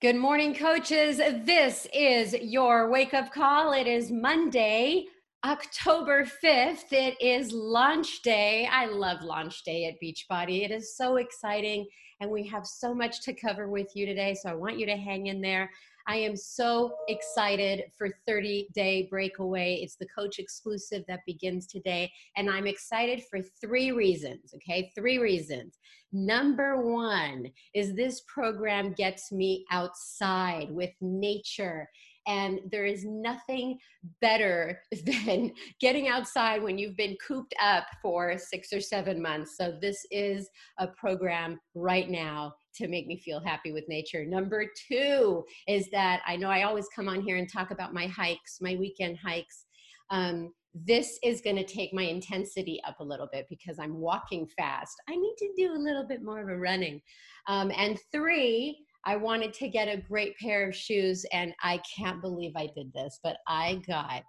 Good morning, coaches. This is your wake up call. It is Monday, October 5th. It is launch day. I love launch day at Beachbody. It is so exciting, and we have so much to cover with you today. So I want you to hang in there. I am so excited for 30 Day Breakaway. It's the coach exclusive that begins today. And I'm excited for three reasons, okay? Three reasons. Number one is this program gets me outside with nature and there is nothing better than getting outside when you've been cooped up for six or seven months. So, this is a program right now to make me feel happy with nature. Number two is that I know I always come on here and talk about my hikes, my weekend hikes. Um, this is going to take my intensity up a little bit because I'm walking fast. I need to do a little bit more of a running. Um, and three, I wanted to get a great pair of shoes, and I can't believe I did this, but I got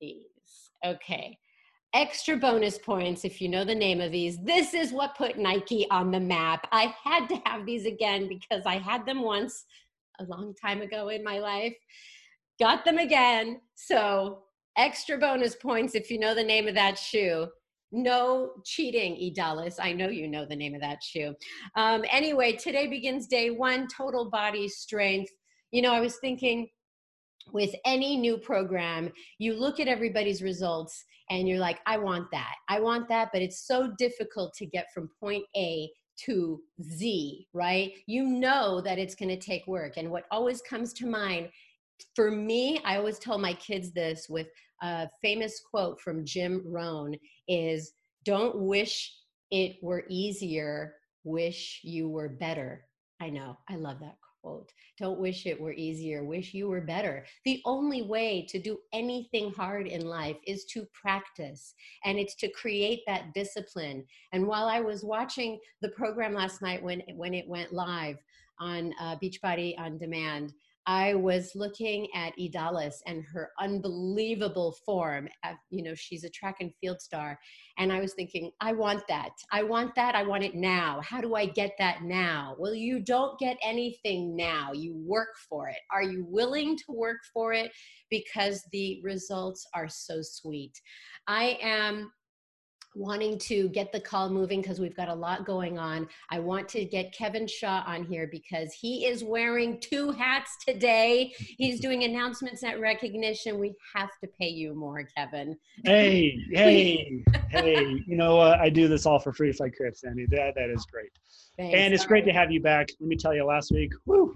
these. Okay. Extra bonus points if you know the name of these. This is what put Nike on the map. I had to have these again because I had them once a long time ago in my life. Got them again. So, extra bonus points if you know the name of that shoe no cheating, Idalis. I know you know the name of that shoe. Um, anyway, today begins day one, total body strength. You know, I was thinking with any new program, you look at everybody's results and you're like, I want that. I want that, but it's so difficult to get from point A to Z, right? You know that it's going to take work. And what always comes to mind for me, I always tell my kids this with a famous quote from Jim Rohn is don't wish it were easier, wish you were better. I know, I love that quote. Don't wish it were easier, wish you were better. The only way to do anything hard in life is to practice and it's to create that discipline. And while I was watching the program last night when when it went live on uh, Beachbody on Demand, I was looking at Idalis and her unbelievable form. Uh, you know, she's a track and field star. And I was thinking, I want that. I want that. I want it now. How do I get that now? Well, you don't get anything now. You work for it. Are you willing to work for it? Because the results are so sweet. I am wanting to get the call moving because we've got a lot going on. I want to get Kevin Shaw on here because he is wearing two hats today. He's doing announcements at recognition. We have to pay you more, Kevin. Hey, hey, hey. You know, uh, I do this all for free if I could, Sandy. That that is great. Thanks. And it's great to have you back. Let me tell you, last week, whoo,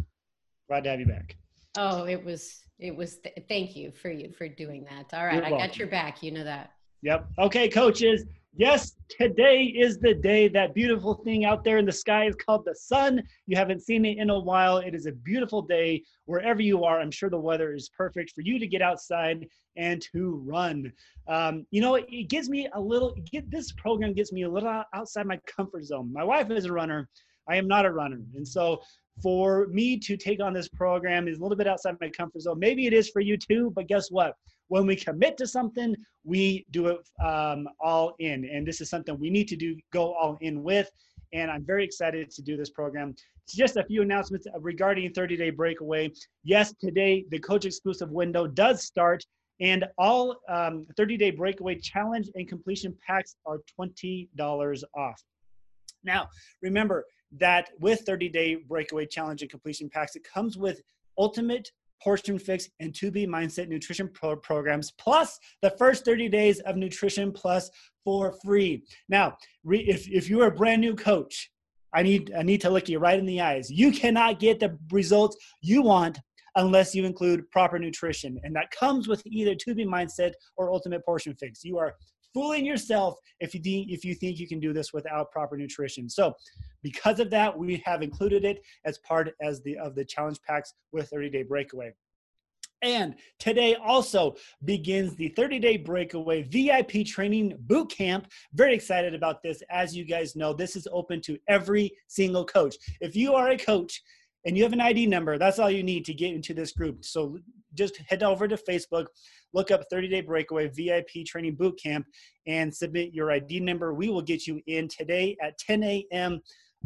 glad to have you back. Oh, it was it was. Th- thank you for you for doing that. All right, I got your back. You know that. Yep. Okay, coaches. Yes, today is the day. That beautiful thing out there in the sky is called the sun. You haven't seen it in a while. It is a beautiful day wherever you are. I'm sure the weather is perfect for you to get outside and to run. Um, you know, it gives me a little, get, this program gets me a little outside my comfort zone. My wife is a runner. I am not a runner. And so for me to take on this program is a little bit outside my comfort zone. Maybe it is for you too, but guess what? When we commit to something, we do it um, all in. And this is something we need to do, go all in with. And I'm very excited to do this program. Just a few announcements regarding 30 day breakaway. Yes, today the coach exclusive window does start, and all um, 30 day breakaway challenge and completion packs are $20 off. Now, remember that with 30 day breakaway challenge and completion packs, it comes with ultimate Portion Fix, and 2B Mindset nutrition pro- programs, plus the first 30 days of Nutrition Plus for free. Now, re- if, if you're a brand new coach, I need, I need to look you right in the eyes. You cannot get the results you want unless you include proper nutrition. And that comes with either 2B Mindset or Ultimate Portion Fix. You are fooling yourself if you think if you think you can do this without proper nutrition. So, because of that, we have included it as part as the of the challenge packs with 30 day breakaway. And today also begins the 30 day breakaway VIP training boot camp. Very excited about this. As you guys know, this is open to every single coach. If you are a coach and you have an ID number, that's all you need to get into this group. So just head over to Facebook, look up 30 Day Breakaway VIP Training Boot Camp, and submit your ID number. We will get you in today at 10 a.m.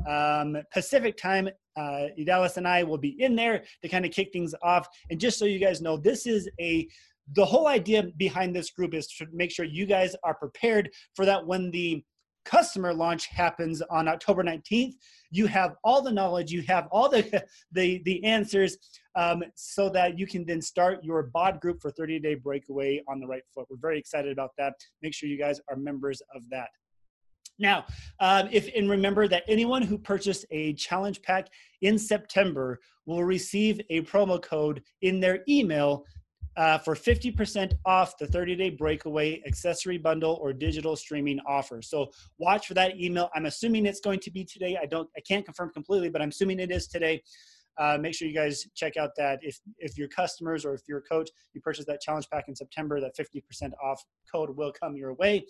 um, Pacific time. Uh, Idalis and I will be in there to kind of kick things off. And just so you guys know, this is a the whole idea behind this group is to make sure you guys are prepared for that when the customer launch happens on October 19th. You have all the knowledge, you have all the the, the answers um, so that you can then start your bod group for 30 day breakaway on the right foot. We're very excited about that. Make sure you guys are members of that. Now, um, if and remember that anyone who purchased a challenge pack in September will receive a promo code in their email uh, for 50% off the 30 day breakaway accessory bundle or digital streaming offer. So watch for that email. I'm assuming it's going to be today. I don't, I can't confirm completely, but I'm assuming it is today. Uh, make sure you guys check out that if if your customers or if you're a coach, you purchase that challenge pack in September, that 50% off code will come your way.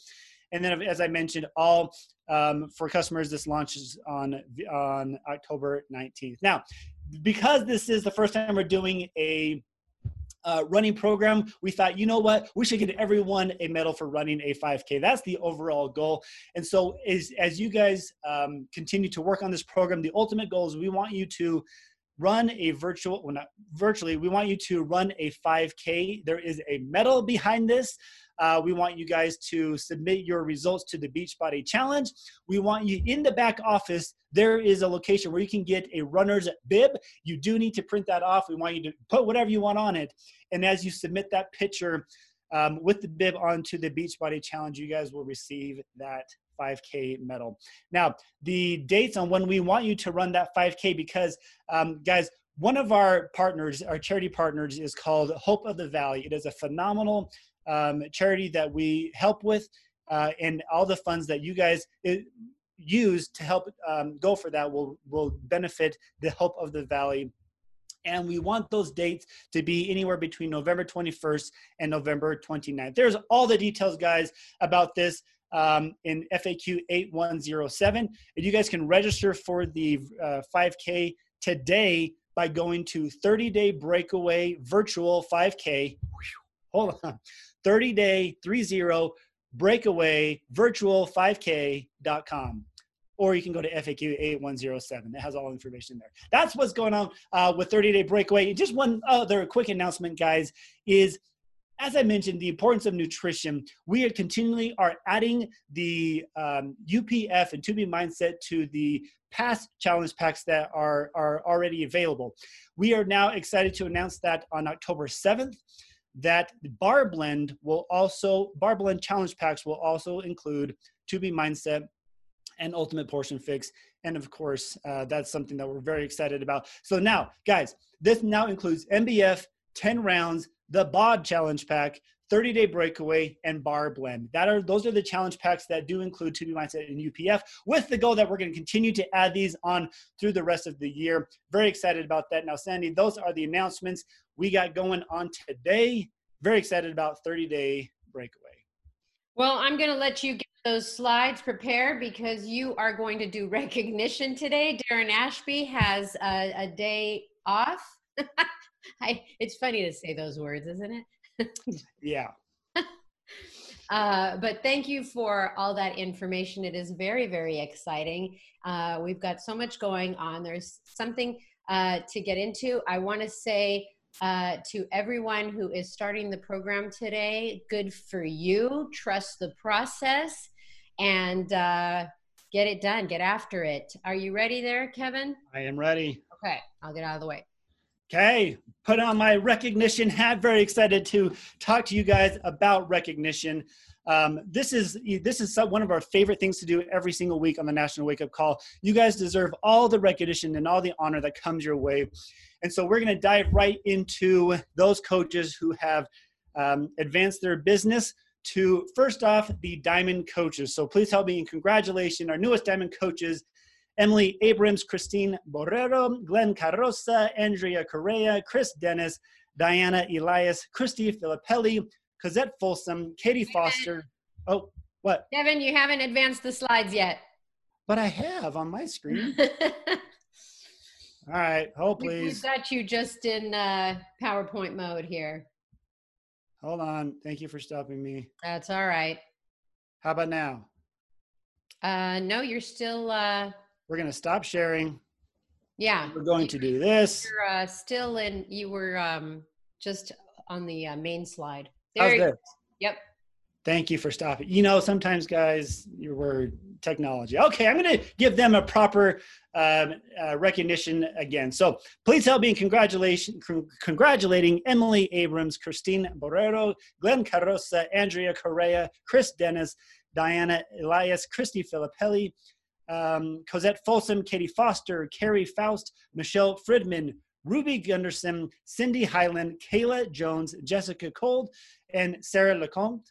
And then, as I mentioned, all um, for customers, this launches on on October 19th. Now, because this is the first time we're doing a uh, running program, we thought, you know what, we should get everyone a medal for running a 5K. That's the overall goal. And so, as, as you guys um, continue to work on this program, the ultimate goal is we want you to run a virtual, well, not virtually, we want you to run a 5K. There is a medal behind this. Uh, we want you guys to submit your results to the Beachbody Challenge. We want you in the back office. There is a location where you can get a runner's bib. You do need to print that off. We want you to put whatever you want on it. And as you submit that picture um, with the bib onto the Beachbody Challenge, you guys will receive that 5K medal. Now, the dates on when we want you to run that 5K, because um, guys, one of our partners, our charity partners, is called Hope of the Valley. It is a phenomenal um, charity that we help with, uh, and all the funds that you guys uh, use to help um, go for that will will benefit the Hope of the Valley. And we want those dates to be anywhere between November 21st and November 29th. There's all the details, guys, about this um, in FAQ 8107. And you guys can register for the uh, 5K today by going to 30 day breakaway virtual 5K. Hold on. 30 day 30 breakaway virtual 5k.com or you can go to FAQ 8107. It has all information there. That's what's going on uh, with 30 Day Breakaway. Just one other quick announcement, guys, is as I mentioned, the importance of nutrition. We are continually are adding the um, UPF and 2B mindset to the past challenge packs that are, are already available. We are now excited to announce that on October 7th that barre blend will also barre blend challenge packs will also include 2B mindset and ultimate portion fix. And of course uh, that's something that we're very excited about. So now guys this now includes mbf 10 rounds the bod challenge pack 30 day breakaway and barre blend. That are those are the challenge packs that do include 2b mindset and upf with the goal that we're going to continue to add these on through the rest of the year. Very excited about that. Now sandy those are the announcements we got going on today. Very excited about 30 day breakaway. Well i'm going to let you get those slides prepared because you are going to do recognition today. Darren ashby has a, a day off. I, it's funny to say those words isn't it yeah Uh, but thank you for all that information. It is very, very exciting. Uh, we've got so much going on. There's something uh, to get into. I want to say uh, to everyone who is starting the program today, good for you. Trust the process and uh, get it done. Get after it. Are you ready there, Kevin? I am ready. Okay, I'll get out of the way. Okay, put on my recognition hat. Very excited to talk to you guys about recognition. Um, this is this is one of our favorite things to do every single week on the National Wake Up Call. You guys deserve all the recognition and all the honor that comes your way, and so we're going to dive right into those coaches who have um, advanced their business. To first off, the Diamond coaches. So please help me in congratulations our newest Diamond coaches, Emily Abrams, Christine Borrero, Glenn Carroza, Andrea Correa, Chris Dennis, Diana Elias, Christy Filippelli, Cosette Folsom, Katie Foster. Oh, what? Devin, you haven't advanced the slides yet. But I have on my screen. All right, hold please. We've got you just in uh, PowerPoint mode here. Hold on. Thank you for stopping me. That's all right. How about now? Uh, no, you're still uh, We're going to stop sharing. Yeah. We're going to do this. You're uh, still in, you were um, just on the uh, main slide. There you this? Yep. Thank you for stopping. You know, sometimes guys, were technology. Okay, I'm going to give them a proper um, uh, recognition again. So please help me in congratulation, con- congratulating Emily Abrams, Christine Borrero, Glenn Carroza, Andrea Correa, Chris Dennis, Diana Elias, Christy Filippelli, um, Cosette Folsom, Katie Foster, Carrie Faust, Michelle Fridman, Ruby Gunderson, Cindy Highland, Kayla Jones, Jessica Cold, and Sarah Lecomte.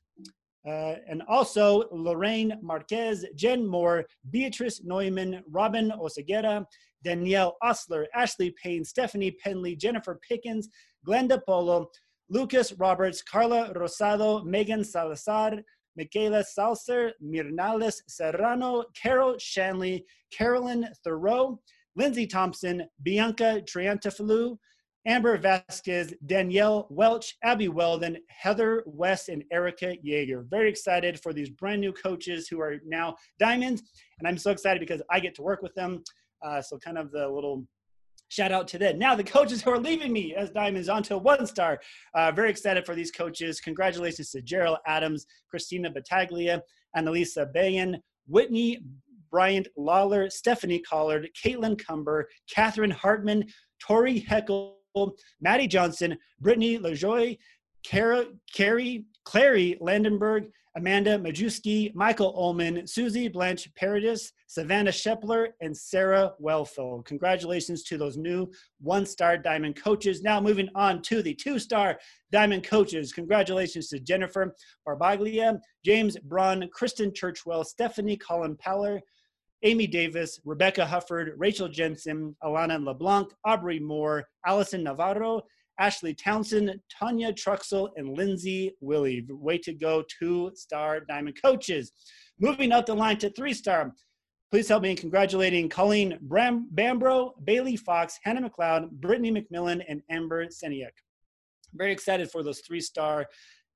Uh, and also Lorraine Marquez, Jen Moore, Beatrice Neumann, Robin Oseguera, Danielle Osler, Ashley Payne, Stephanie Penley, Jennifer Pickens, Glenda Polo, Lucas Roberts, Carla Rosado, Megan Salazar, Michaela Salser, Mirnales Serrano, Carol Shanley, Carolyn Thoreau, Lindsay Thompson, Bianca Triantafilou, Amber Vasquez, Danielle Welch, Abby Weldon, Heather West, and Erica Yeager. Very excited for these brand new coaches who are now diamonds. And I'm so excited because I get to work with them. Uh, so, kind of the little shout out to them. Now, the coaches who are leaving me as diamonds onto one star. Uh, very excited for these coaches. Congratulations to Gerald Adams, Christina Battaglia, Annalisa Bayan, Whitney Bryant Lawler, Stephanie Collard, Caitlin Cumber, Catherine Hartman, Tori Heckel, Maddie Johnson, Brittany LaJoy, Cara, Carrie, Clary Landenberg, Amanda Majewski, Michael Ullman, Susie Blanche Paradis, Savannah Shepler, and Sarah Wellful. Congratulations to those new one star diamond coaches. Now, moving on to the two star diamond coaches. Congratulations to Jennifer Barbaglia, James Braun, Kristen Churchwell, Stephanie Collin Paller, Amy Davis, Rebecca Hufford, Rachel Jensen, Alana LeBlanc, Aubrey Moore, Allison Navarro, Ashley Townsend, Tanya Truxell, and Lindsay Willie. Way to go, two star diamond coaches. Moving up the line to three star. Please help me in congratulating Colleen Bram- Bambro, Bailey Fox, Hannah McLeod, Brittany McMillan, and Amber Seniak. Very excited for those three star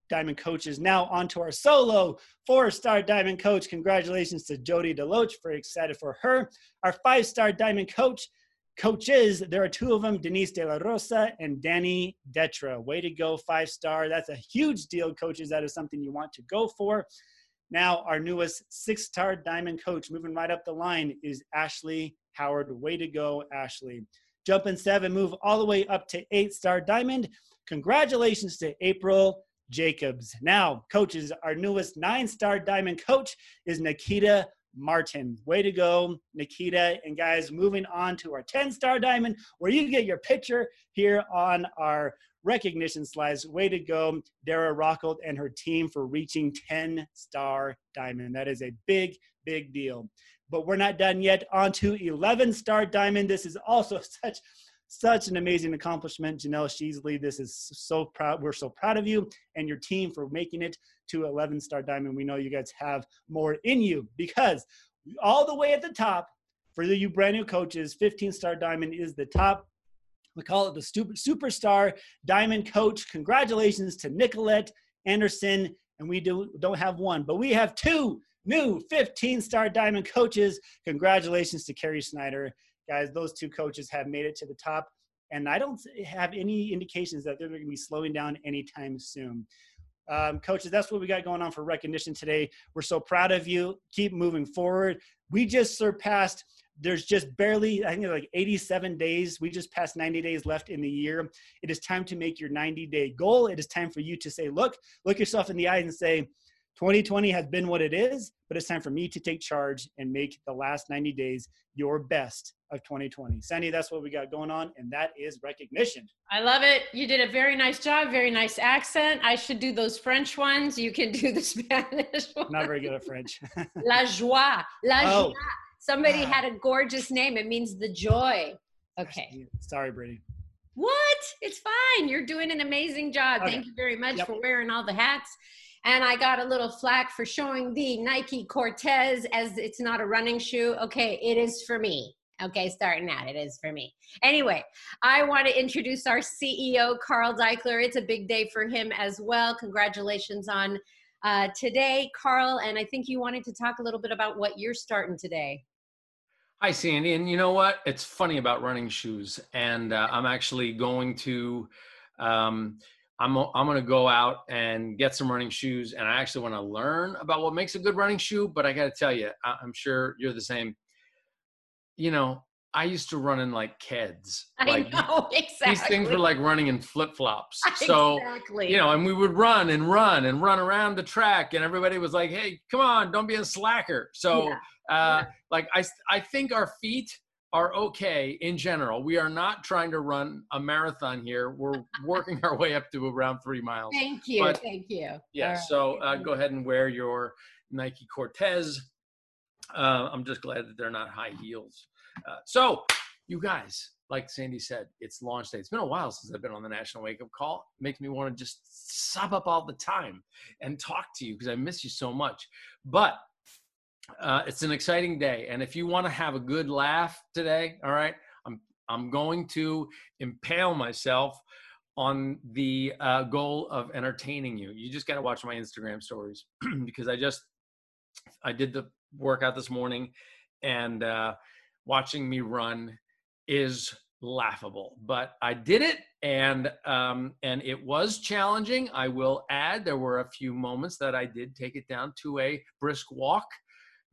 diamond coaches. Now on to our solo four star diamond coach. Congratulations to Jody Deloach. Very excited for her. Our five star diamond coach. Coaches, there are two of them, Denise De La Rosa and Danny Detra. Way to go, five star. That's a huge deal, coaches. That is something you want to go for. Now, our newest six star diamond coach, moving right up the line, is Ashley Howard. Way to go, Ashley. Jump in seven, move all the way up to eight star diamond. Congratulations to April Jacobs. Now, coaches, our newest nine star diamond coach is Nikita Martin. Way to go, Nikita. And guys, moving on to our 10 star diamond, where you get your picture here on our recognition slides. Way to go, Dara Rockhold and her team for reaching 10 star diamond. That is a big, big deal. But we're not done yet. On to 11 star diamond. This is also such such an amazing accomplishment. Janelle Sheasley, this is so proud. We're so proud of you and your team for making it to 11 star diamond. We know you guys have more in you because all the way at the top for you brand new coaches, 15 star diamond is the top. We call it the super, superstar diamond coach. Congratulations to Nicolette Anderson. And we do, don't have one, but we have two new 15 star diamond coaches. Congratulations to Carrie Snyder guys, those two coaches have made it to the top. And I don't have any indications that they're going to be slowing down anytime soon. Um, coaches, that's what we got going on for recognition today. We're so proud of you. Keep moving forward. We just surpassed, there's just barely, I think like 87 days. We just passed 90 days left in the year. It is time to make your 90 day goal. It is time for you to say, look, look yourself in the eyes and say, 2020 has been what it is, but it's time for me to take charge and make the last 90 days your best of 2020. Sandy, that's what we got going on, and that is recognition. I love it. You did a very nice job, very nice accent. I should do those French ones. You can do the Spanish one. Not very good at French. La joie. La Oh. joie. Somebody Ah. had a gorgeous name. It means the joy. Okay. Sorry, Brittany. What? It's fine. You're doing an amazing job. Okay. Thank you very much Yep. for wearing all the hats. And I got a little flack for showing the Nike Cortez as it's not a running shoe. Okay, it is for me. Okay, starting out, it is for me. Anyway, I want to introduce our CEO, Carl Daikeler. It's a big day for him as well. Congratulations on uh, today, Carl. And I think you wanted to talk a little bit about what you're starting today. Hi, Sandy. And you know what? It's funny about running shoes. And uh, I'm actually going to, um, I'm, I'm going to go out and get some running shoes. And I actually want to learn about what makes a good running shoe. But I got to tell you, I'm sure you're the same. You know, I used to run in like Keds. I like, know exactly. These things were like running in flip flops. So, exactly. you know, and we would run and run and run around the track, and everybody was like, "Hey, come on, don't be a slacker." So, yeah. Uh, yeah. like I, I think our feet are okay in general. We are not trying to run a marathon here. We're working our way up to around three miles. Thank you. But, thank you. Yeah. Right. So uh, go ahead and wear your Nike Cortez. Uh, I'm just glad that they're not high heels. Uh, so, you guys, like Sandy said, it's launch day. It's been a while since I've been on the National Wake Up Call. It makes me want to just sub up all the time and talk to you because I miss you so much. But uh, it's an exciting day, and if you want to have a good laugh today, all right, I'm I'm going to impale myself on the uh, goal of entertaining you. You just got to watch my Instagram stories because I just I did the workout this morning, and uh, watching me run is laughable. But i did it and um and it was challenging. I will add there were a few moments that i did take it down to a brisk walk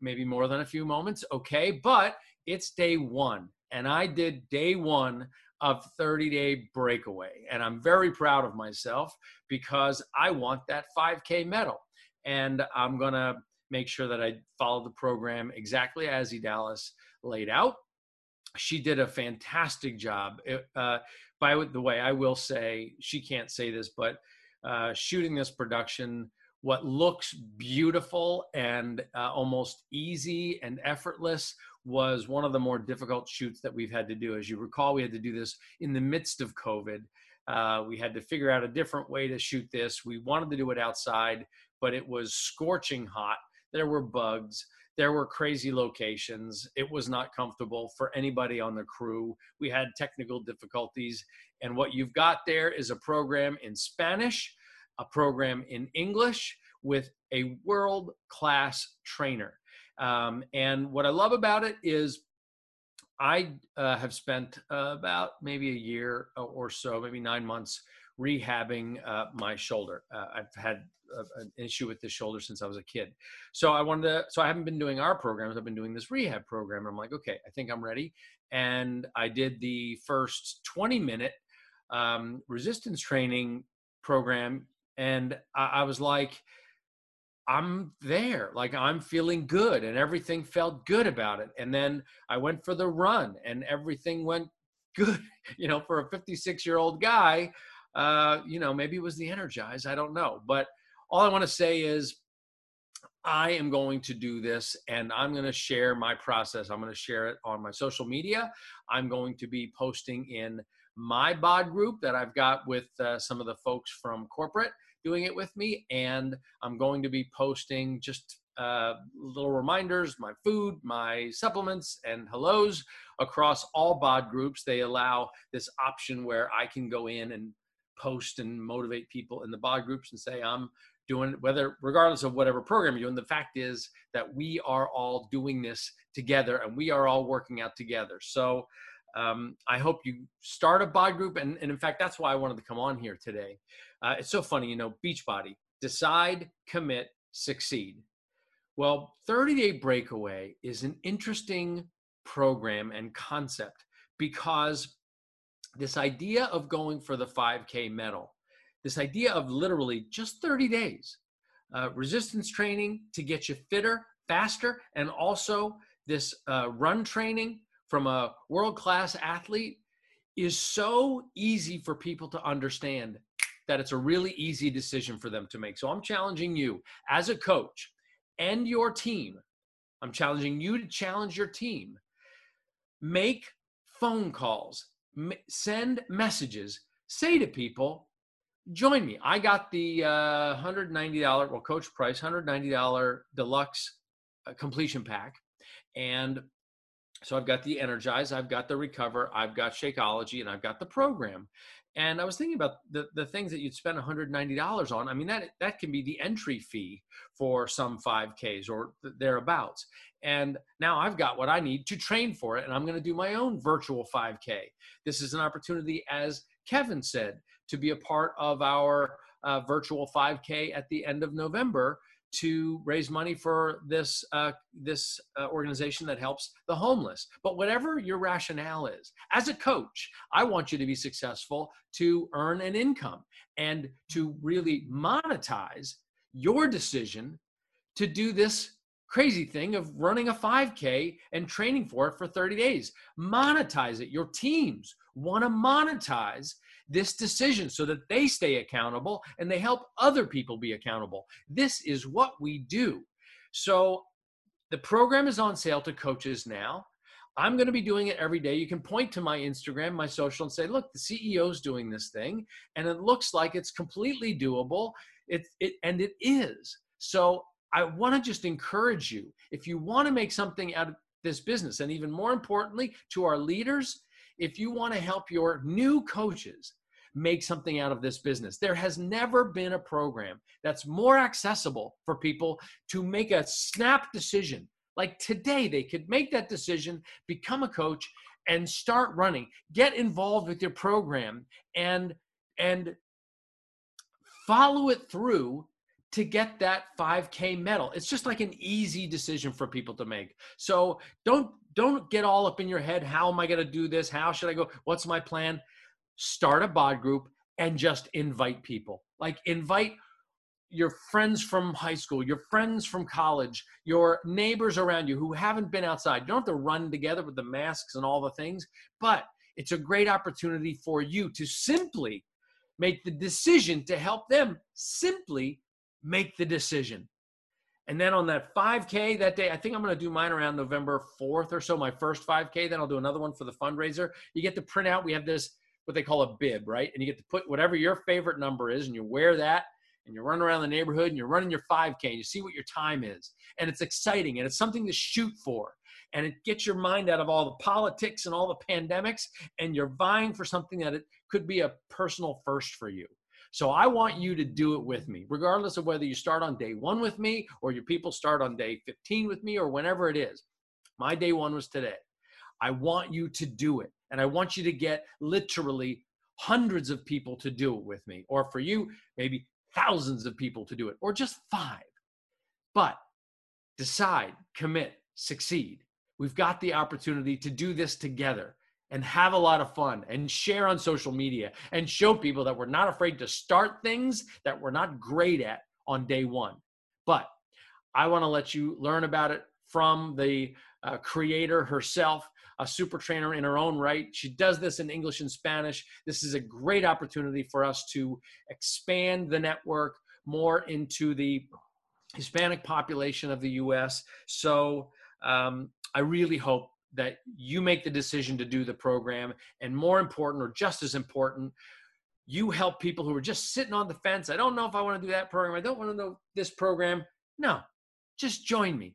maybe more than a few moments okay but it's day one and i did day one of 30 day breakaway and i'm very proud of myself because i want that 5k medal and i'm gonna make sure that i followed the program exactly as e dallas laid out. She did a fantastic job. Uh, by the way, I will say she can't say this, but uh, shooting this production, what looks beautiful and uh, almost easy and effortless was one of the more difficult shoots that we've had to do. As you recall, we had to do this in the midst of COVID. Uh, we had to figure out a different way to shoot this. We wanted to do it outside, but it was scorching hot. There were bugs. There were crazy locations. It was not comfortable for anybody on the crew. We had technical difficulties. And what you've got there is a program in Spanish, a program in English with a world class trainer. Um, and what I love about it is I uh, have spent uh, about maybe a year or so, maybe nine months, rehabbing uh, my shoulder. Uh, I've had an issue with this shoulder since I was a kid. So I wanted to, so I haven't been doing our programs. I've been doing this rehab program. I'm like, okay, I think I'm ready. And I did the first 20 minute um, resistance training program. And I, I was like, I'm there. Like I'm feeling good and everything felt good about it. And then I went for the run and everything went good. You know, for a 56 year old guy, uh, you know, maybe it was the energize. I don't know. But all I want to say is I am going to do this and I'm going to share my process. I'm going to share it on my social media. I'm going to be posting in my bod group that I've got with uh, some of the folks from corporate doing it with me. And I'm going to be posting just uh, little reminders, my food, my supplements, and hellos across all bod groups. They allow this option where I can go in and post and motivate people in the bod groups and say, I'm doing whether regardless of whatever program you're doing the fact is that we are all doing this together and we are all working out together. So um, i hope you start a bod group and, and in fact that's why i wanted to come on here today. Uh, it's so funny you know beachbody decide commit succeed. Well 30 day breakaway is an interesting program and concept because this idea of going for the 5k medal this idea of literally just 30 days uh, resistance training to get you fitter, faster, and also this uh, run training from a world class athlete is so easy for people to understand that it's a really easy decision for them to make. So I'm challenging you as a coach and your team. I'm challenging you to challenge your team. Make phone calls, send messages, say to people, join me. I got the uh, $190, well, coach price, $190 deluxe uh, completion pack. And So I've got the Energize, I've got the Recover, I've got Shakeology, and I've got the program. And I was thinking about the, the things that you'd spend $190 on. I mean, that that can be the entry fee for some 5Ks or thereabouts. And now I've got what I need to train for it, and I'm going to do my own virtual 5K. This is an opportunity, as Kevin said, to be a part of our uh, virtual 5K at the end of November to raise money for this uh, this uh, organization that helps the homeless. But whatever your rationale is, as a coach, I want you to be successful to earn an income and to really monetize your decision to do this crazy thing of running a 5K and training for it for 30 days. Monetize it. Your teams want to monetize this decision so that they stay accountable and they help other people be accountable. This is what we do. So the program is on sale to coaches now. I'm going to be doing it every day. You can point to my Instagram, my social, and say, look, the CEO's doing this thing, and it looks like it's completely doable. It, it and it is. So I want to just encourage you if you want to make something out of this business, and even more importantly, to our leaders, if you want to help your new coaches make something out of this business. There has never been a program that's more accessible for people to make a snap decision. Like today, they could make that decision, become a coach, and start running. Get involved with your program and and follow it through to get that 5k medal. It's just like an easy decision for people to make. So don't don't get all up in your head how am i going to do this? How should i go? What's my plan? Start a bod group and just invite people. Like invite your friends from high school your friends from college your neighbors around you who haven't been outside. You don't have to run together with the masks and all the things but it's a great opportunity for you to simply make the decision to help them simply make the decision. And then on that 5K that day, I think I'm going to do mine around November 4th or so, my first 5K. Then I'll do another one for the fundraiser. You get to print out, we have this, what they call a bib, right? And you get to put whatever your favorite number is, and you wear that, and you run around the neighborhood, and you're running your 5K, and you see what your time is. And it's exciting, and it's something to shoot for. And it gets your mind out of all the politics and all the pandemics, and you're vying for something that it could be a personal first for you. So I want you to do it with me, regardless of whether you start on day one with me or your people start on day 15 with me or whenever it is. My day one was today. I want you to do it. And I want you to get literally hundreds of people to do it with me, or for you, maybe thousands of people to do it, or just five. But decide, commit, succeed. We've got the opportunity to do this together and have a lot of fun and share on social media and show people that we're not afraid to start things that we're not great at on day one. But I want to let you learn about it from the uh, creator herself, a super trainer in her own right. She does this in English and Spanish. This is a great opportunity for us to expand the network more into the Hispanic population of the US. So um, I really hope that you make the decision to do the program and more important or just as important you help people who are just sitting on the fence. I don't know if i want to do that program. I don't want to know this program. No just join me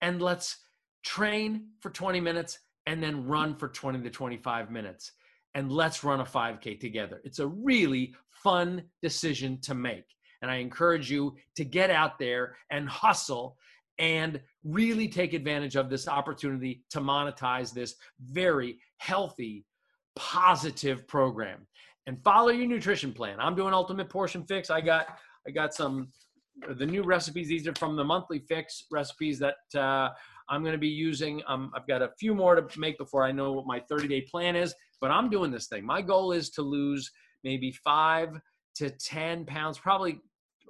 and let's train for 20 minutes and then run for 20 to 25 minutes and let's run a 5k together. It's a really fun decision to make and i encourage you to get out there and hustle and really take advantage of this opportunity to monetize this very healthy, positive program. And follow your nutrition plan. I'm doing Ultimate Portion Fix. I got I got some the new recipes. These are from the monthly fix recipes that uh, I'm going to be using. Um, I've got a few more to make before I know what my 30 day plan is. But I'm doing this thing. My goal is to lose maybe five to 10 pounds. Probably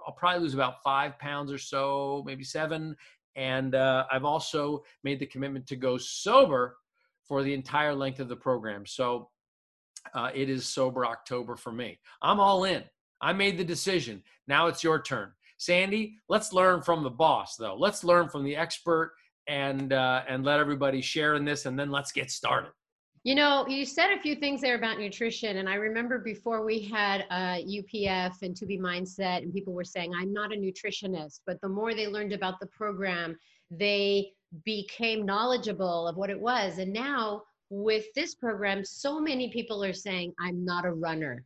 I'll probably lose about five pounds or so, maybe seven, and uh, I've also made the commitment to go sober for the entire length of the program. So uh, it is sober October for me. I'm all in. I made the decision. Now it's your turn. Sandy, let's learn from the boss, though. Let's learn from the expert and uh, and let everybody share in this, and then let's get started. You know, you said a few things there about nutrition, and I remember before we had uh, UPF and 2B Mindset, and people were saying, I'm not a nutritionist. But the more they learned about the program, they became knowledgeable of what it was. And now with this program, so many people are saying, I'm not a runner.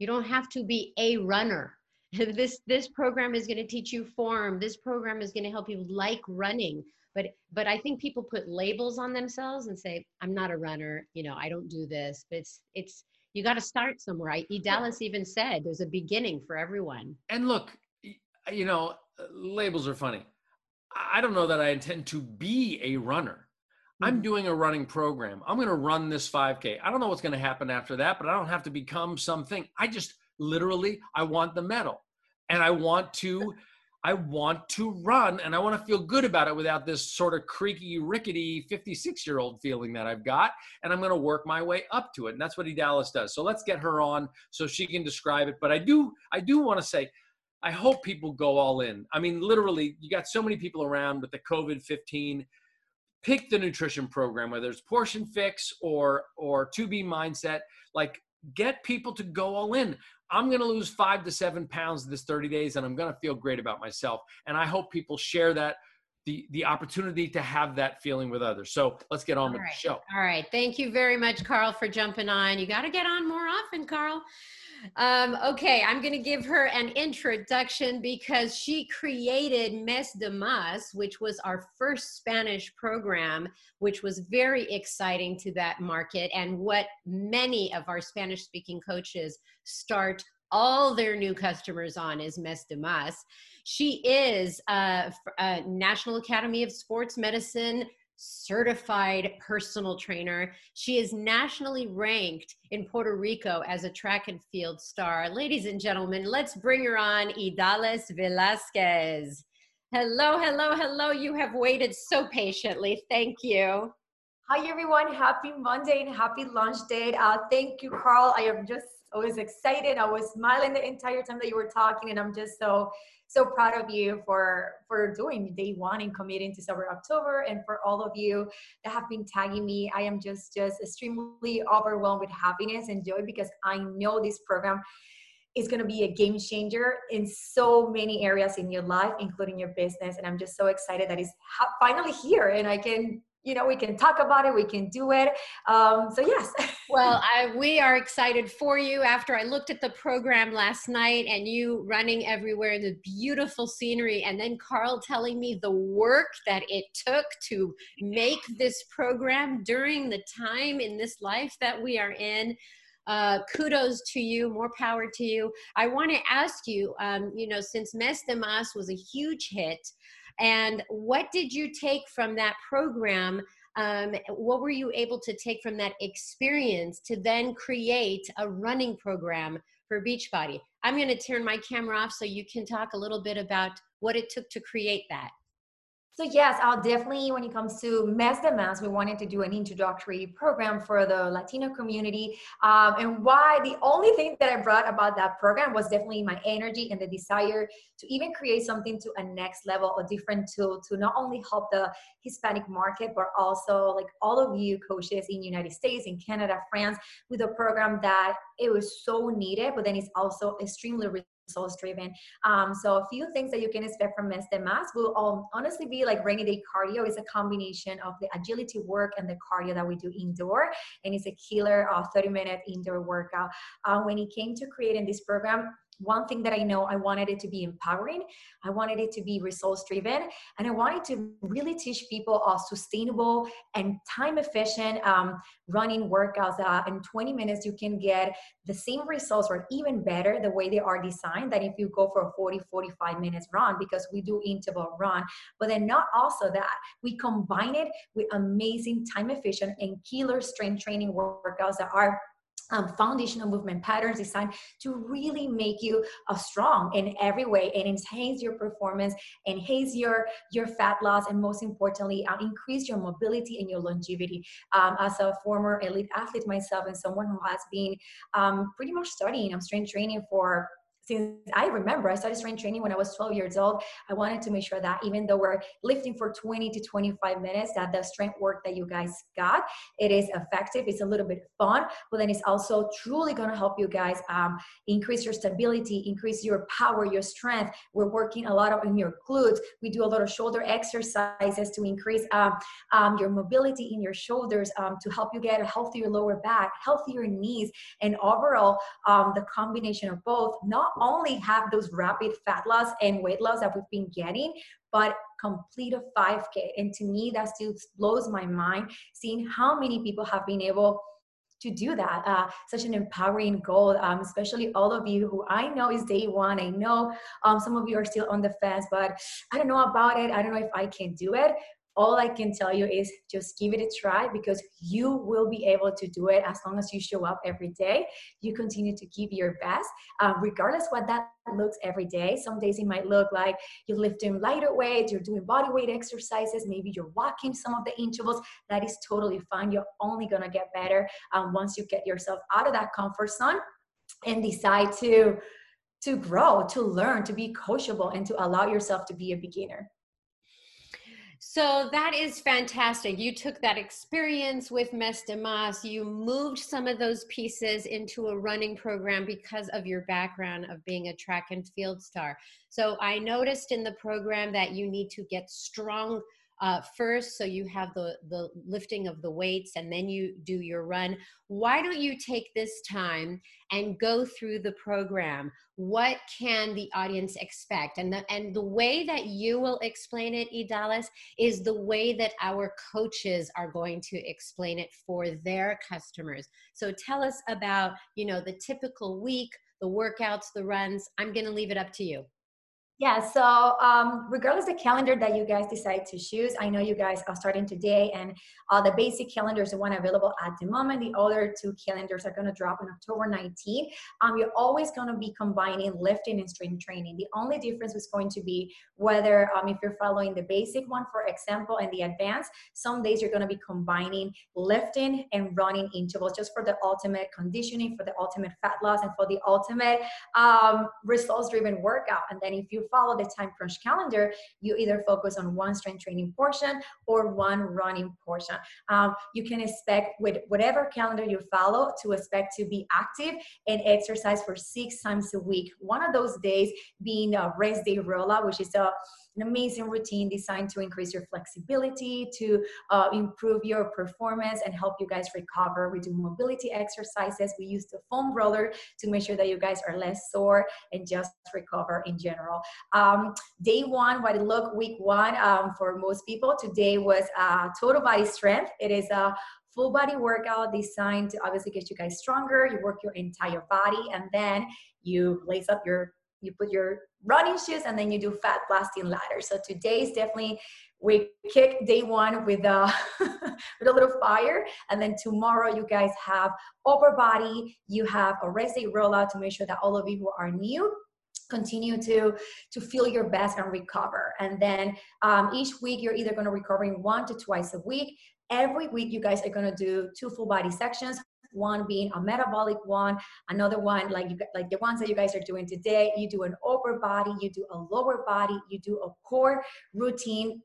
You don't have to be a runner. this this program is going to teach you form. This program is going to help you like running. But but I think people put labels on themselves and say, I'm not a runner, you know, I don't do this. But it's it's you got to start somewhere. I, e. Dallas even said there's a beginning for everyone. And look, you know, labels are funny. I don't know that I intend to be a runner. I'm mm-hmm. doing a running program. I'm going to run this 5K. I don't know what's going to happen after that, but I don't have to become something. I just literally I want the medal. And I want to I want to run and I want to feel good about it without this sort of creaky, rickety 56 year old feeling that I've got. And I'm going to work my way up to it. And that's what E Dallas does. So let's get her on so she can describe it. But I do, I do want to say, I hope people go all in. I mean, literally, you got so many people around with the COVID 15. Pick the nutrition program, whether it's portion fix or or 2B mindset. Like, get people to go all in. I'm going to lose five to seven pounds this 30 days, and I'm going to feel great about myself. And I hope people share that the the opportunity to have that feeling with others. So let's get on all with right. the show. All right, thank you very much, Carl, for jumping on. You got to get on more often, Carl. Um, okay, I'm going to give her an introduction because she created Mes de Mas, which was our first Spanish program, which was very exciting to that market and what many of our Spanish speaking coaches start all their new customers on is Mes de Mas. She is a, a National Academy of Sports Medicine certified personal trainer. She is nationally ranked in Puerto Rico as a track and field star. Ladies and gentlemen, let's bring her on, Idalis Velazquez. Hello, hello, hello. You have waited so patiently. Thank you. Hi, everyone. Happy Monday and happy launch day. Uh, thank you, Carl. I am just always excited. I was smiling the entire time that you were talking, and I'm just so so proud of you for for doing day one and committing to sober october and for all of you that have been tagging me i am just just extremely overwhelmed with happiness and joy because i know this program is going to be a game changer in so many areas in your life including your business and i'm just so excited that it's ha- finally here and i can you know we can talk about it we can do it. Um, so yes. Well I, we are excited for you. After i looked at the program last night and you running everywhere in the beautiful scenery and then carl telling me the work that it took to make this program during the time in this life that we are in uh, kudos to you more power to you. I want to ask you um, you know since mes de mas was a huge hit and what did you take from that program? Um, what were you able to take from that experience to then create a running program for Beachbody? I'm going to turn my camera off so you can talk a little bit about what it took to create that. So yes, I'll definitely, when it comes to Mes de Mas, we wanted to do an introductory program for the Latino community. Um, and why the only thing that I brought about that program was definitely my energy and the desire to even create something to a next level, a different tool to not only help the Hispanic market, but also like all of you coaches in United States, in Canada, France, with a program that it was so needed, but then it's also extremely results driven. Um, so a few things that you can expect from Mes de Mas will um, honestly be like rainy day cardio is a combination of the agility work and the cardio that we do indoor. And it's a killer uh, 30 minute indoor workout. Uh, when it came to creating this program, one thing that I know I wanted it to be empowering, I wanted it to be results driven, and I wanted to really teach people a sustainable and time efficient um, running workouts. Uh, in 20 minutes, you can get the same results or even better the way they are designed than if you go for a 40, 45 minutes run because we do interval run. But then, not also that, we combine it with amazing time efficient and killer strength training workouts that are um, foundational movement patterns designed to really make you uh, strong in every way and enhance your performance, enhance your your fat loss, and most importantly, uh, increase your mobility and your longevity. Um, as a former elite athlete myself and someone who has been um, pretty much studying um, strength training for since I remember, I started strength training when I was 12 years old. I wanted to make sure that even though we're lifting for 20 to 25 minutes, that the strength work that you guys got, it is effective. It's a little bit fun, but then it's also truly going to help you guys um, increase your stability, increase your power, your strength. We're working a lot on your glutes. We do a lot of shoulder exercises to increase um, um, your mobility in your shoulders, um, to help you get a healthier lower back, healthier knees, and overall, um, the combination of both, not only have those rapid fat loss and weight loss that we've been getting, but complete a 5K. And to me, that still blows my mind seeing how many people have been able to do that. Uh, such an empowering goal, um, especially all of you who I know is day one. I know um, some of you are still on the fence, but I don't know about it. I don't know if I can do it all I can tell you is just give it a try because you will be able to do it as long as you show up every day. You continue to give your best, um, regardless what that looks every day. Some days it might look like you're lifting lighter weights, you're doing body weight exercises, maybe you're walking some of the intervals. That is totally fine. You're only gonna get better um, once you get yourself out of that comfort zone and decide to to grow, to learn, to be coachable, and to allow yourself to be a beginner. So that is fantastic. You took that experience with Mes de Mas, you moved some of those pieces into a running program because of your background of being a track and field star. So I noticed in the program that you need to get strong uh, first so you have the the lifting of the weights and then you do your run. Why don't you take this time and go through the program? What can the audience expect? And the and the way that you will explain it idalis is the way that our coaches are going to explain it for their customers. So tell us about you know the typical week the workouts the runs. I'm going to leave it up to you yeah, so um, regardless the calendar that you guys decide to choose, I know you guys are starting today, and uh, the basic calendar is the one available at the moment. The other two calendars are going to drop on October 19th. Um, you're always going to be combining lifting and strength training. The only difference is going to be whether um, if you're following the basic one, for example, and the advanced, some days you're going to be combining lifting and running intervals just for the ultimate conditioning, for the ultimate fat loss, and for the ultimate um, results-driven workout. And then if you follow the time crunch calendar, you either focus on one strength training portion or one running portion. Um, you can expect with whatever calendar you follow to expect to be active and exercise for six times a week. One of those days being a rest day rollout, which is a an amazing routine designed to increase your flexibility, to uh, improve your performance, and help you guys recover. We do mobility exercises. We use the foam roller to make sure that you guys are less sore and just recover in general. Um, day one, what it looked week one um, for most people, today was uh, total body strength. It is a full body workout designed to obviously get you guys stronger. You work your entire body and then you lace up your you put your running shoes and then you do fat blasting ladder. So today is definitely we kick day one with a with a little fire, and then tomorrow you guys have upper body. You have a rest day rollout to make sure that all of you who are new continue to to feel your best and recover. And then um, each week you're either going to recover in one to twice a week. Every week you guys are going to do two full body sections one being a metabolic one, another one like you like the ones that you guys are doing today. You do an upper body, you do a lower body, you do a core routine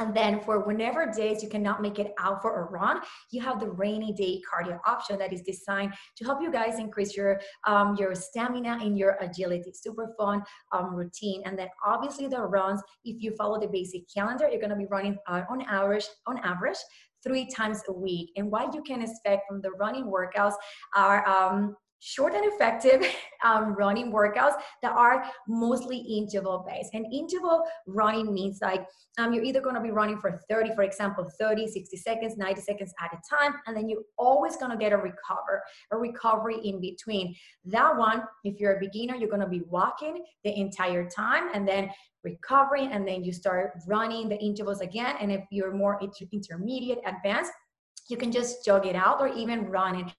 and then for whenever days you cannot make it out for a run, you have the rainy day cardio option that is designed to help you guys increase your um, your stamina and your agility. Super fun um, routine. And then obviously the runs, if you follow the basic calendar, you're gonna be running uh, on average on average three times a week. And what you can expect from the running workouts are um, short and effective um, running workouts that are mostly interval based. And interval running means like um, you're either going to be running for 30, for example, 30, 60 seconds, 90 seconds at a time, and then you're always going to get a recover, a recovery in between. That one, if you're a beginner, you're going to be walking the entire time and then recovering, and then you start running the intervals again. And if you're more inter- intermediate, advanced, you can just jog it out or even run it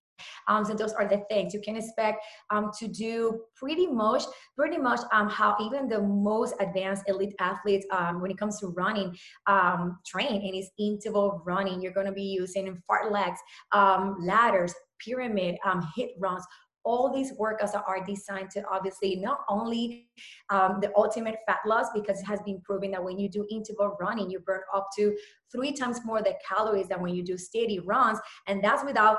um, so those are the things you can expect um, to do pretty much, pretty much um, how even the most advanced elite athletes, um, when it comes to running, um, train and it's interval running. You're going to be using fartleks, um, ladders, pyramid, HIIT runs, all these workouts are designed to obviously not only um, the ultimate fat loss because it has been proven that when you do interval running you burn up to three times more the calories than when you do steady runs and that's without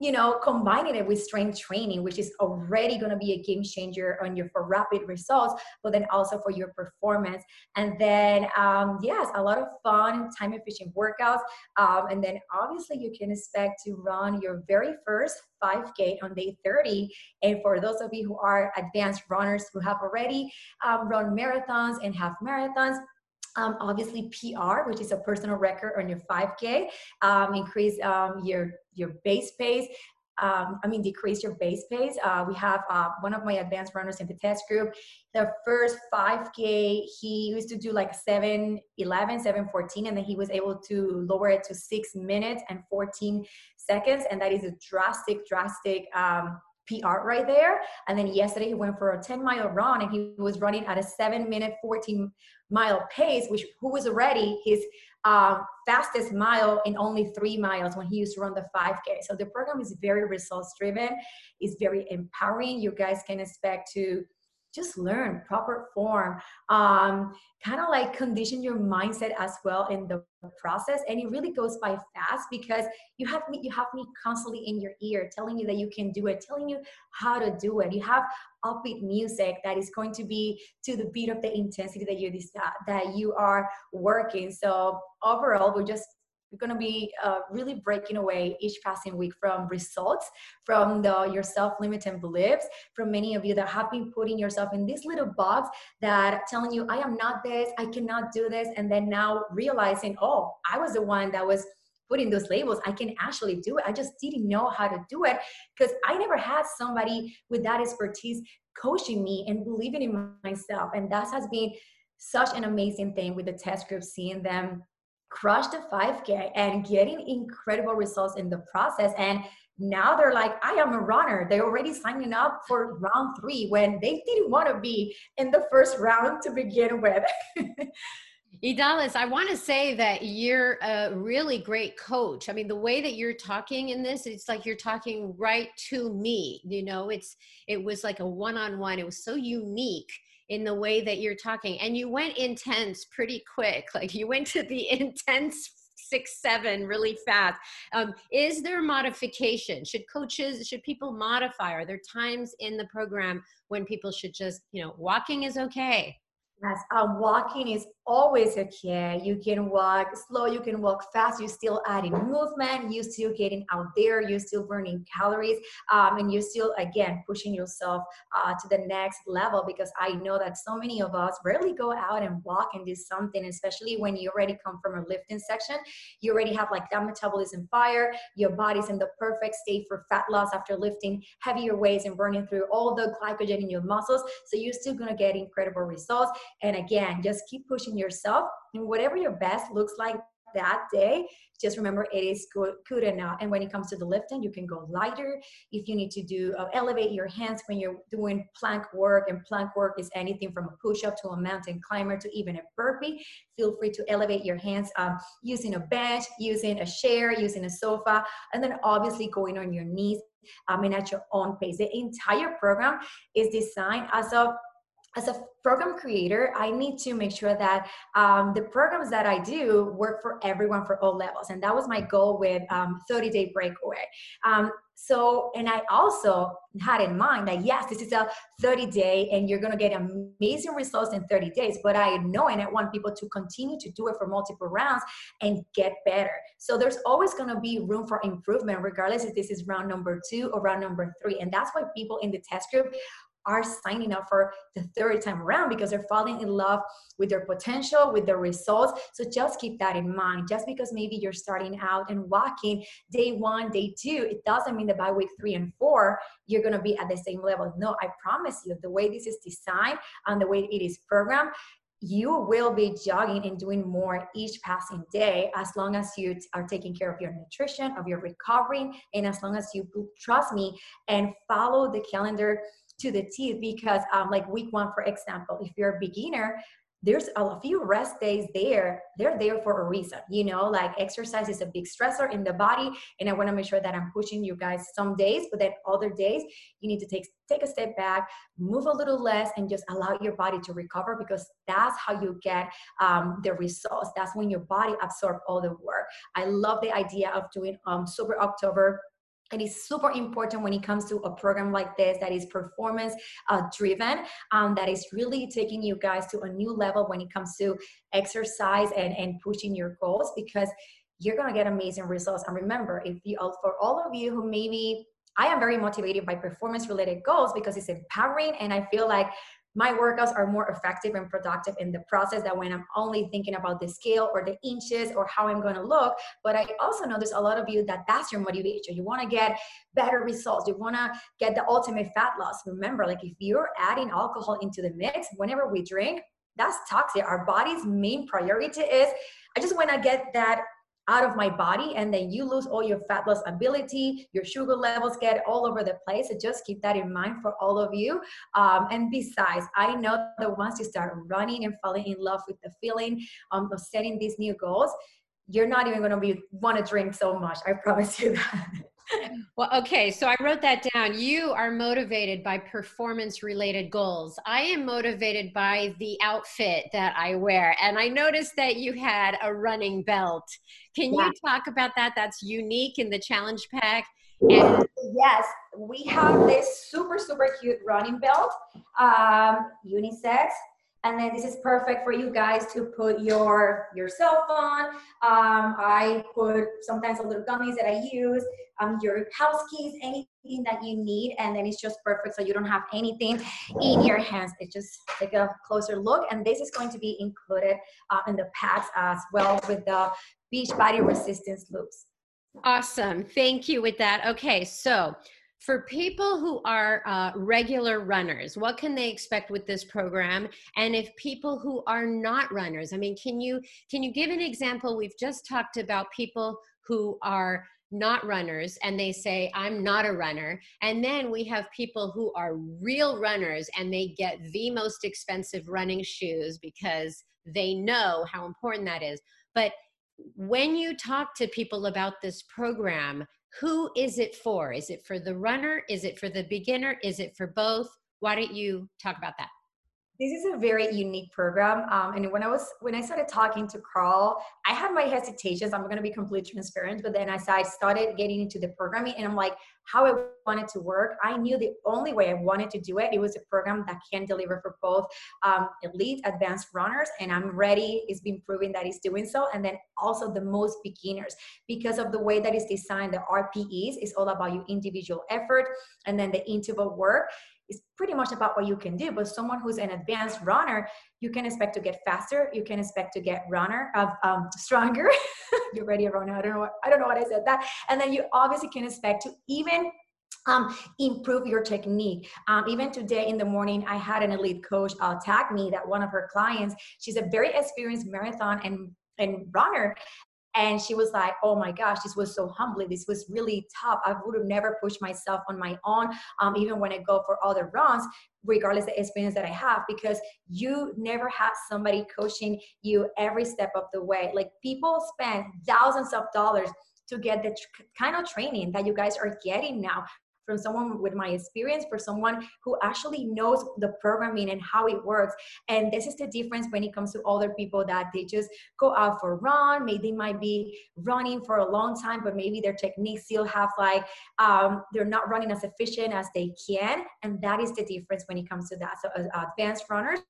you know, combining it with strength training, which is already going to be a game changer on your for rapid results, but then also for your performance. And then, um, yes, a lot of fun, time efficient workouts. Um, and then obviously you can expect to run your very first 5K on day 30. And for those of you who are advanced runners who have already um, run marathons and half marathons, um, obviously PR, which is a personal record on your 5K, um, increase um, your your base pace. Um, I mean, decrease your base pace. Uh, we have uh, one of my advanced runners in the test group. The first 5K, he used to do like 7 11, 7 14, and then he was able to lower it to six minutes and 14 seconds. And that is a drastic, drastic um, PR right there. And then yesterday he went for a 10 mile run and he was running at a seven minute, 14 mile pace, which who was already his um, fastest mile in only three miles when he used to run the 5K. So the program is very results driven. It's very empowering. You guys can expect to just learn proper form um, kind of like condition your mindset as well in the process. And it really goes by fast because you have me you have me constantly in your ear telling you that you can do it telling you how to do it. You have upbeat music that is going to be to the beat of the intensity that you that you are working. So overall we're just we're going to be uh, really breaking away each passing week from results, from the your self-limiting beliefs, from many of you that have been putting yourself in this little box that telling you, I am not this, I cannot do this, and then now realizing, oh, I was the one that was putting those labels. I can actually do it. I just didn't know how to do it because I never had somebody with that expertise coaching me and believing in myself. And that has been such an amazing thing with the test group, seeing them crush the 5K and getting incredible results in the process. And now they're like, I am a runner. They're already signing up for round three when they didn't want to be in the first round to begin with. Idalis, I want to say that you're a really great coach. I mean, the way that you're talking in this, it's like you're talking right to me. You know, it's it was like a one-on-one. It was so unique in the way that you're talking and you went intense pretty quick like you went to the intense six seven really fast. Um, is there modification? Should coaches should people modify? Are there times in the program when people should just you know walking is okay? Yes, um, walking is always okay. You can walk slow, you can walk fast. You're still adding movement. You're still getting out there. You're still burning calories, um, and you're still again pushing yourself uh, to the next level. Because I know that so many of us rarely go out and walk and do something, especially when you already come from a lifting section. You already have like that metabolism fire. Your body's in the perfect state for fat loss after lifting heavier weights and burning through all the glycogen in your muscles. So you're still gonna get incredible results and again, just keep pushing yourself and whatever your best looks like that day just remember it is good, good enough and when it comes to the lifting you can go lighter if you need to do uh, elevate your hands when you're doing plank work and plank work is anything from a push-up to a mountain climber to even a burpee feel free to elevate your hands um, using a bench using a chair using a sofa and then obviously going on your knees I mean, at your own pace. The entire program is designed as a as a program creator, I need to make sure that um, the programs that I do work for everyone for all levels. And that was my goal with um, 30 Day Breakaway. Um, so, and I also had in mind that yes, this is a 30 day and you're going to get amazing results in 30 days. But I know and I want people to continue to do it for multiple rounds and get better. So, there's always going to be room for improvement, regardless if this is round number two or round number three. And that's why people in the test group are signing up for the third time around because they're falling in love with their potential, with their results. So just keep that in mind. Just because maybe you're starting out and walking day one, day two, it doesn't mean that by week three and four, you're going to be at the same level. No, I promise you, the way this is designed and the way it is programmed, you will be jogging and doing more each passing day as long as you are taking care of your nutrition, of your recovery, and as long as you trust me and follow the calendar to the teeth because um, like week one for example if you're a beginner there's a few rest days there. They're there for a reason you know like exercise is a big stressor in the body and i want to make sure that i'm pushing you guys some days but then other days you need to take take a step back move a little less and just allow your body to recover because that's how you get um, the results. That's when your body absorbs all the work. I love the idea of doing um, sober october it is super important when it comes to a program like this that is performance uh, driven um, that is really taking you guys to a new level when it comes to exercise and, and pushing your goals because you're going to get amazing results. And remember if you for all of you who maybe I am very motivated by performance related goals because it's empowering and I feel like my workouts are more effective and productive in the process than when I'm only thinking about the scale or the inches or how I'm going to look. But I also know there's a lot of you that that's your motivation. You want to get better results. You want to get the ultimate fat loss. Remember, like if you're adding alcohol into the mix, whenever we drink, that's toxic. Our body's main priority is I just want to get that out of my body and then you lose all your fat loss ability your sugar levels get all over the place. So just keep that in mind for all of you. Um, and besides i know that once you start running and falling in love with the feeling um, of setting these new goals you're not even going to be want to drink so much i promise you that well, okay, so I wrote that down. You are motivated by performance related goals. I am motivated by the outfit that I wear. And I noticed that you had a running belt. Can yeah. you talk about that? That's unique in the challenge pack. And yes, we have this super, super cute running belt, um, unisex and then this is perfect for you guys to put your your cell phone. Um, i put sometimes a little gummies that i use um, your house keys anything that you need. And then it's just perfect so you don't have anything in your hands. It just take a closer look. And this is going to be included uh, in the packs as well with the Beachbody resistance loops. Awesome. Thank you with that. Okay so for people who are uh, regular runners what can they expect with this program? And if people who are not runners i mean can you can you give an example? We've just talked about people who are not runners and they say i'm not a runner. And then we have people who are real runners and they get the most expensive running shoes because they know how important that is. But when you talk to people about this program who is it for? Is it for the runner? Is it for the beginner? Is it for both? Why don't you talk about that? this is a very unique program um, and when i was when i started talking to carl i had my hesitations i'm going to be completely transparent but then as i started getting into the programming and i'm like how i wanted to work. I knew the only way i wanted to do it it was a program that can deliver for both um, elite advanced runners and i'm ready it's been proven that it's doing so and then also the most beginners. Because of the way that it's designed the rpes is all about your individual effort and then the interval work is pretty much about what you can do. But someone who's an advanced runner, you can expect to get faster. You can expect to get runner of um, stronger. You're ready, runner. I don't know what I don't know what I said that. And then you obviously can expect to even um, improve your technique. Um, even today in the morning, I had an elite coach uh, tag me that one of her clients, she's a very experienced marathon and and runner and she was like oh my gosh this was so humbling. This was really tough. I would have never pushed myself on my own um, even when i go for other runs regardless the experience that i have because you never had somebody coaching you every step of the way. Like people spend thousands of dollars to get the kind of training that you guys are getting now from someone with my experience, for someone who actually knows the programming and how it works. And this is the difference when it comes to other people that they just go out for a run. Maybe they might be running for a long time, but maybe their techniques still have like um, they're not running as efficient as they can. And that is the difference when it comes to that. So uh, advanced runners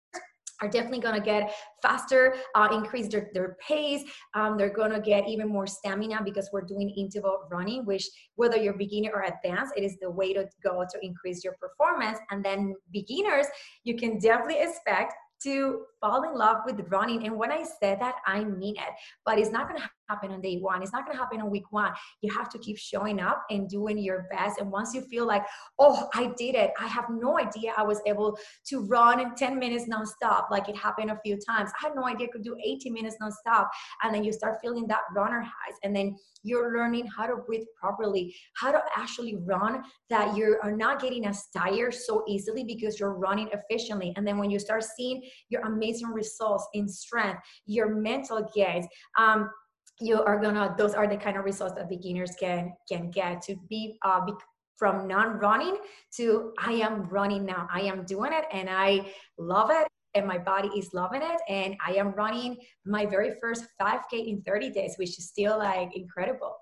are definitely going to get faster, uh, increase their, their pace. Um, they're going to get even more stamina because we're doing interval running, which whether you're beginner or advanced, it is the way to go to increase your performance. And then beginners, you can definitely expect to fall in love with running. And when I said that, I mean it. But it's not going to happen on day one. It's not going to happen on week one. You have to keep showing up and doing your best. And once you feel like, oh, I did it, I have no idea I was able to run in 10 minutes nonstop. Like it happened a few times. I had no idea I could do 80 minutes nonstop. And then you start feeling that runner highs. And then you're learning how to breathe properly, how to actually run that you are not getting as tired so easily because you're running efficiently. And then when you start seeing your amazing results in strength, your mental gains, um, you are gonna those are the kind of results that beginners can can get to be uh be, from non-running to i am running now. I am doing it and i love it and my body is loving it and i am running my very first 5k in 30 days which is still like incredible.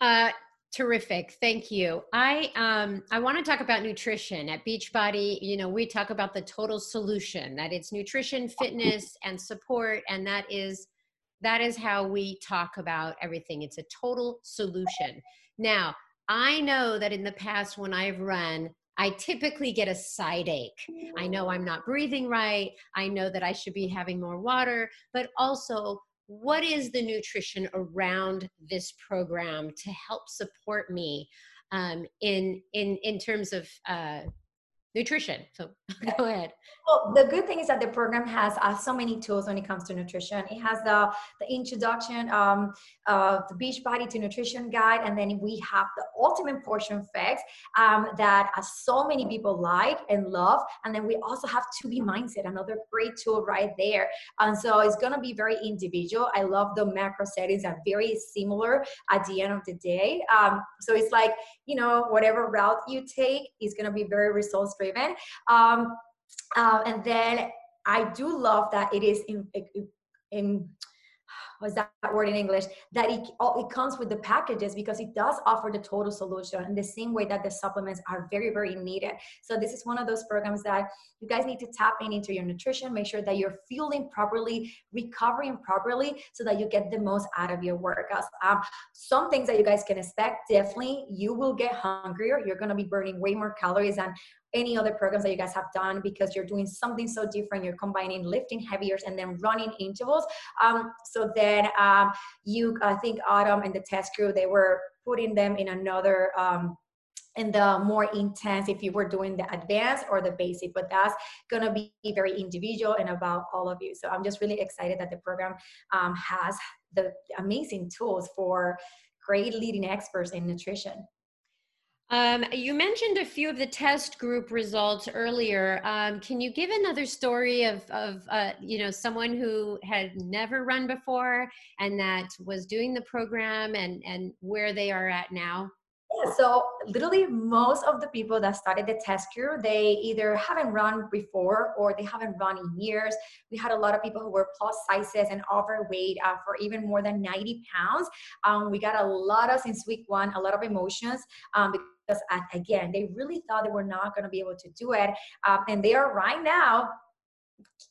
Uh terrific thank you i um i want to talk about nutrition at beachbody you know we talk about the total solution that it's nutrition fitness and support and that is that is how we talk about everything. It's a total solution. Now, I know that in the past when I've run, I typically get a side ache. I know I'm not breathing right. I know that I should be having more water, but also what is the nutrition around this program to help support me um, in in in terms of uh, nutrition. So go ahead. Well, the good thing is that the program has uh, so many tools when it comes to nutrition. It has the the introduction, um, uh, the Beachbody to Nutrition Guide, and then we have the Ultimate Portion Fix um, that uh, so many people like and love. And then we also have 2B Mindset, another great tool right there. And so it's gonna be very individual. I love the macro settings are very similar at the end of the day. Um, so it's like you know whatever route you take is gonna be very results driven. Um, uh, and then I do love that it is in, in, was that word in English, that it, it comes with the packages because it does offer the total solution in the same way that the supplements are very, very needed. So this is one of those programs that you guys need to tap in into your nutrition, make sure that you're fueling properly, recovering properly so that you get the most out of your workouts. Um, some things that you guys can expect, definitely you will get hungrier. You're going to be burning way more calories than any other programs that you guys have done because you're doing something so different. You're combining lifting heavier and then running intervals. Um, so then um, you, I think Autumn and the test crew, they were putting them in another um, in the more intense if you were doing the advanced or the basic but that's going to be very individual and about all of you so i'm just really excited that the program um, has the amazing tools for great leading experts in nutrition um, you mentioned a few of the test group results earlier. Um, can you give another story of, of uh, you know, someone who had never run before and that was doing the program and, and where they are at now? Yeah, so literally most of the people that started the test crew, they either haven't run before or they haven't run in years. We had a lot of people who were plus sizes and overweight uh, for even more than 90 pounds. Um, we got a lot of, since week one, a lot of emotions um, because again, they really thought they were not going to be able to do it. Um, and they are right now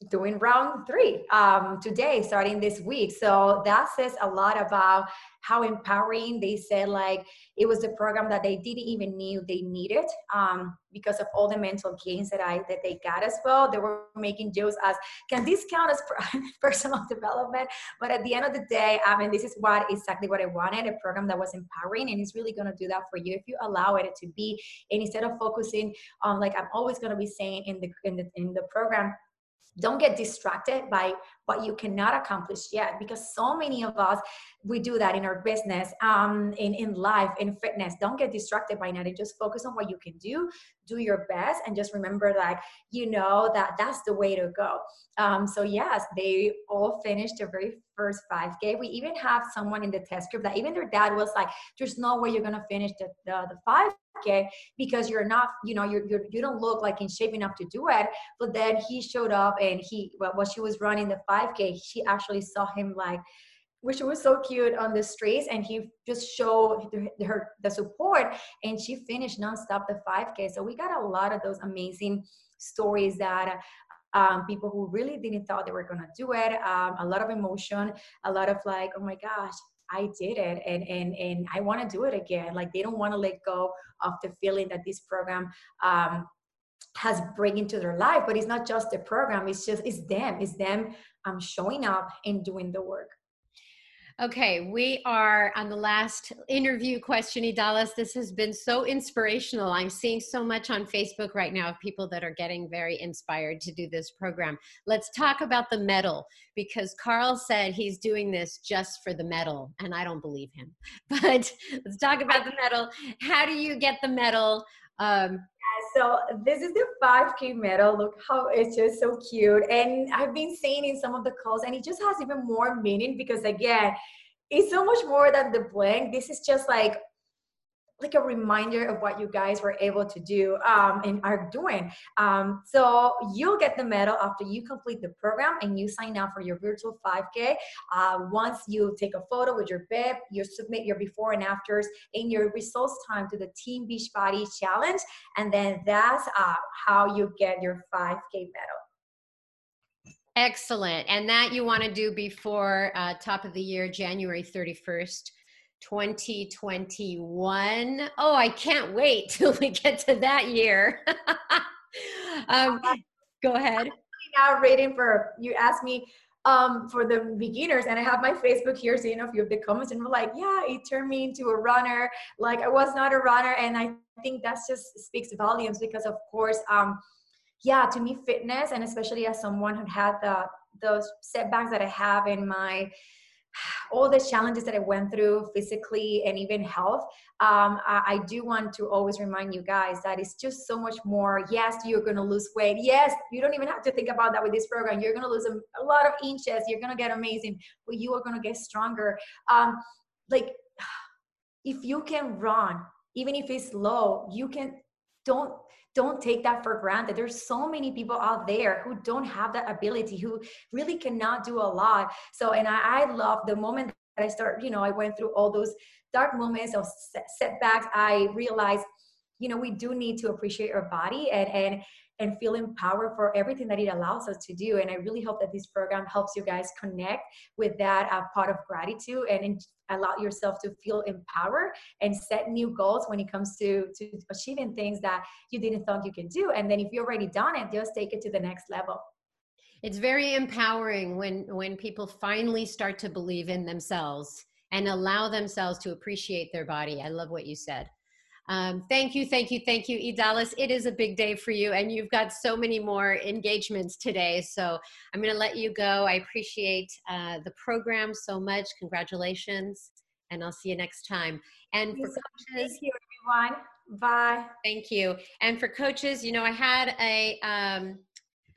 doing round three um, today, starting this week. So that says a lot about how empowering they said like it was the program that they didn't even knew they needed um, because of all the mental gains that I that they got as well. They were making jokes as can this count as personal development? But at the end of the day, I mean, this is what exactly what I wanted a program that was empowering and it's really going to do that for you if you allow it to be. And instead of focusing on like I'm always going to be saying in the in the in the program don't get distracted by what you cannot accomplish yet because so many of us we do that in our business um in in life in fitness. Don't get distracted by that and just focus on what you can do do your best and just remember like you know that that's the way to go. Um so yes they all finished their very first 5k we even have someone in the test group that even their dad was like there's no way you're gonna finish the the, the 5 okay because you're not you know you're, you're you don't look like in shape enough to do it. But then he showed up and he well, while she was running the 5k she actually saw him like which was so cute on the streets and he just showed her the support and she finished nonstop the 5k so we got a lot of those amazing stories that um, people who really didn't thought they were gonna do it um, a lot of emotion a lot of like oh my gosh I did it and and and I want to do it again. Like they don't want to let go of the feeling that this program um, has bring into their life. But it's not just the program; it's just it's them. It's them um, showing up and doing the work. Okay, we are on the last interview question, Idalis. This has been so inspirational. I'm seeing so much on Facebook right now of people that are getting very inspired to do this program. Let's talk about the medal because Carl said he's doing this just for the medal, and I don't believe him. But let's talk about the medal. How do you get the medal? Um, so this is the 5k medal. Look how it's just so cute. And i've been saying in some of the calls and it just has even more meaning because again it's so much more than the blank. This is just like like a reminder of what you guys were able to do um, and are doing. Um, so you'll get the medal after you complete the program and you sign up for your virtual 5K. Uh, once you take a photo with your bib, you submit your before and afters in your results time to the Team Beachbody Challenge, and then that's uh, how you get your 5K medal. Excellent. And that you want to do before uh, top of the year, January 31st. 2021. Oh, I can't wait till we get to that year. um, go ahead. Now, rating for you asked me um, for the beginners, and I have my Facebook here seeing a few of the comments, and we're like, yeah, it turned me into a runner. Like I was not a runner, and I think that just speaks volumes because, of course, um, yeah, to me, fitness, and especially as someone who had the those setbacks that I have in my all the challenges that I went through physically and even health, um, I, I, do want to always remind you guys that it's just so much more. Yes, you're going to lose weight. Yes, you don't even have to think about that with this program. You're going to lose a, a, lot of inches. You're going to get amazing, but you are going to get stronger. Um, like, if you can run, even if it's low, you can don't don't take that for granted. There's so many people out there who don't have that ability who really cannot do a lot. So and i, I love the moment that i start you know i went through all those dark moments of setbacks i realized you know we do need to appreciate our body and and and feel empowered for everything that it allows us to do. And I really hope that this program helps you guys connect with that uh, part of gratitude and allow yourself to feel empowered and set new goals when it comes to, to achieving things that you didn't think you could do. And then if you already done it, just take it to the next level. It's very empowering when when people finally start to believe in themselves and allow themselves to appreciate their body. I love what you said. Um, thank you, thank you, thank you, Idalis. It is a big day for you, and you've got so many more engagements today. So I'm going to let you go. I appreciate uh, the program so much. Congratulations, and I'll see you next time. And for coaches, thank you, everyone. Bye. Thank you. And for coaches, you know, I had a. Um,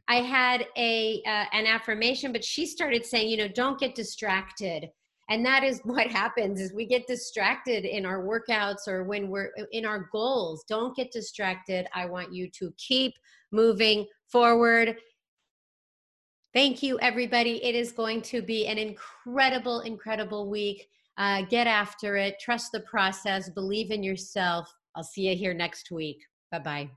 I had a uh, an affirmation, but she started saying, you know, don't get distracted and that is what happens is we get distracted in our workouts or when we're in our goals. Don't get distracted. I want you to keep moving forward. Thank you everybody. It is going to be an incredible incredible week. Uh, get after it. Trust the process. Believe in yourself. I'll see you here next week. Bye bye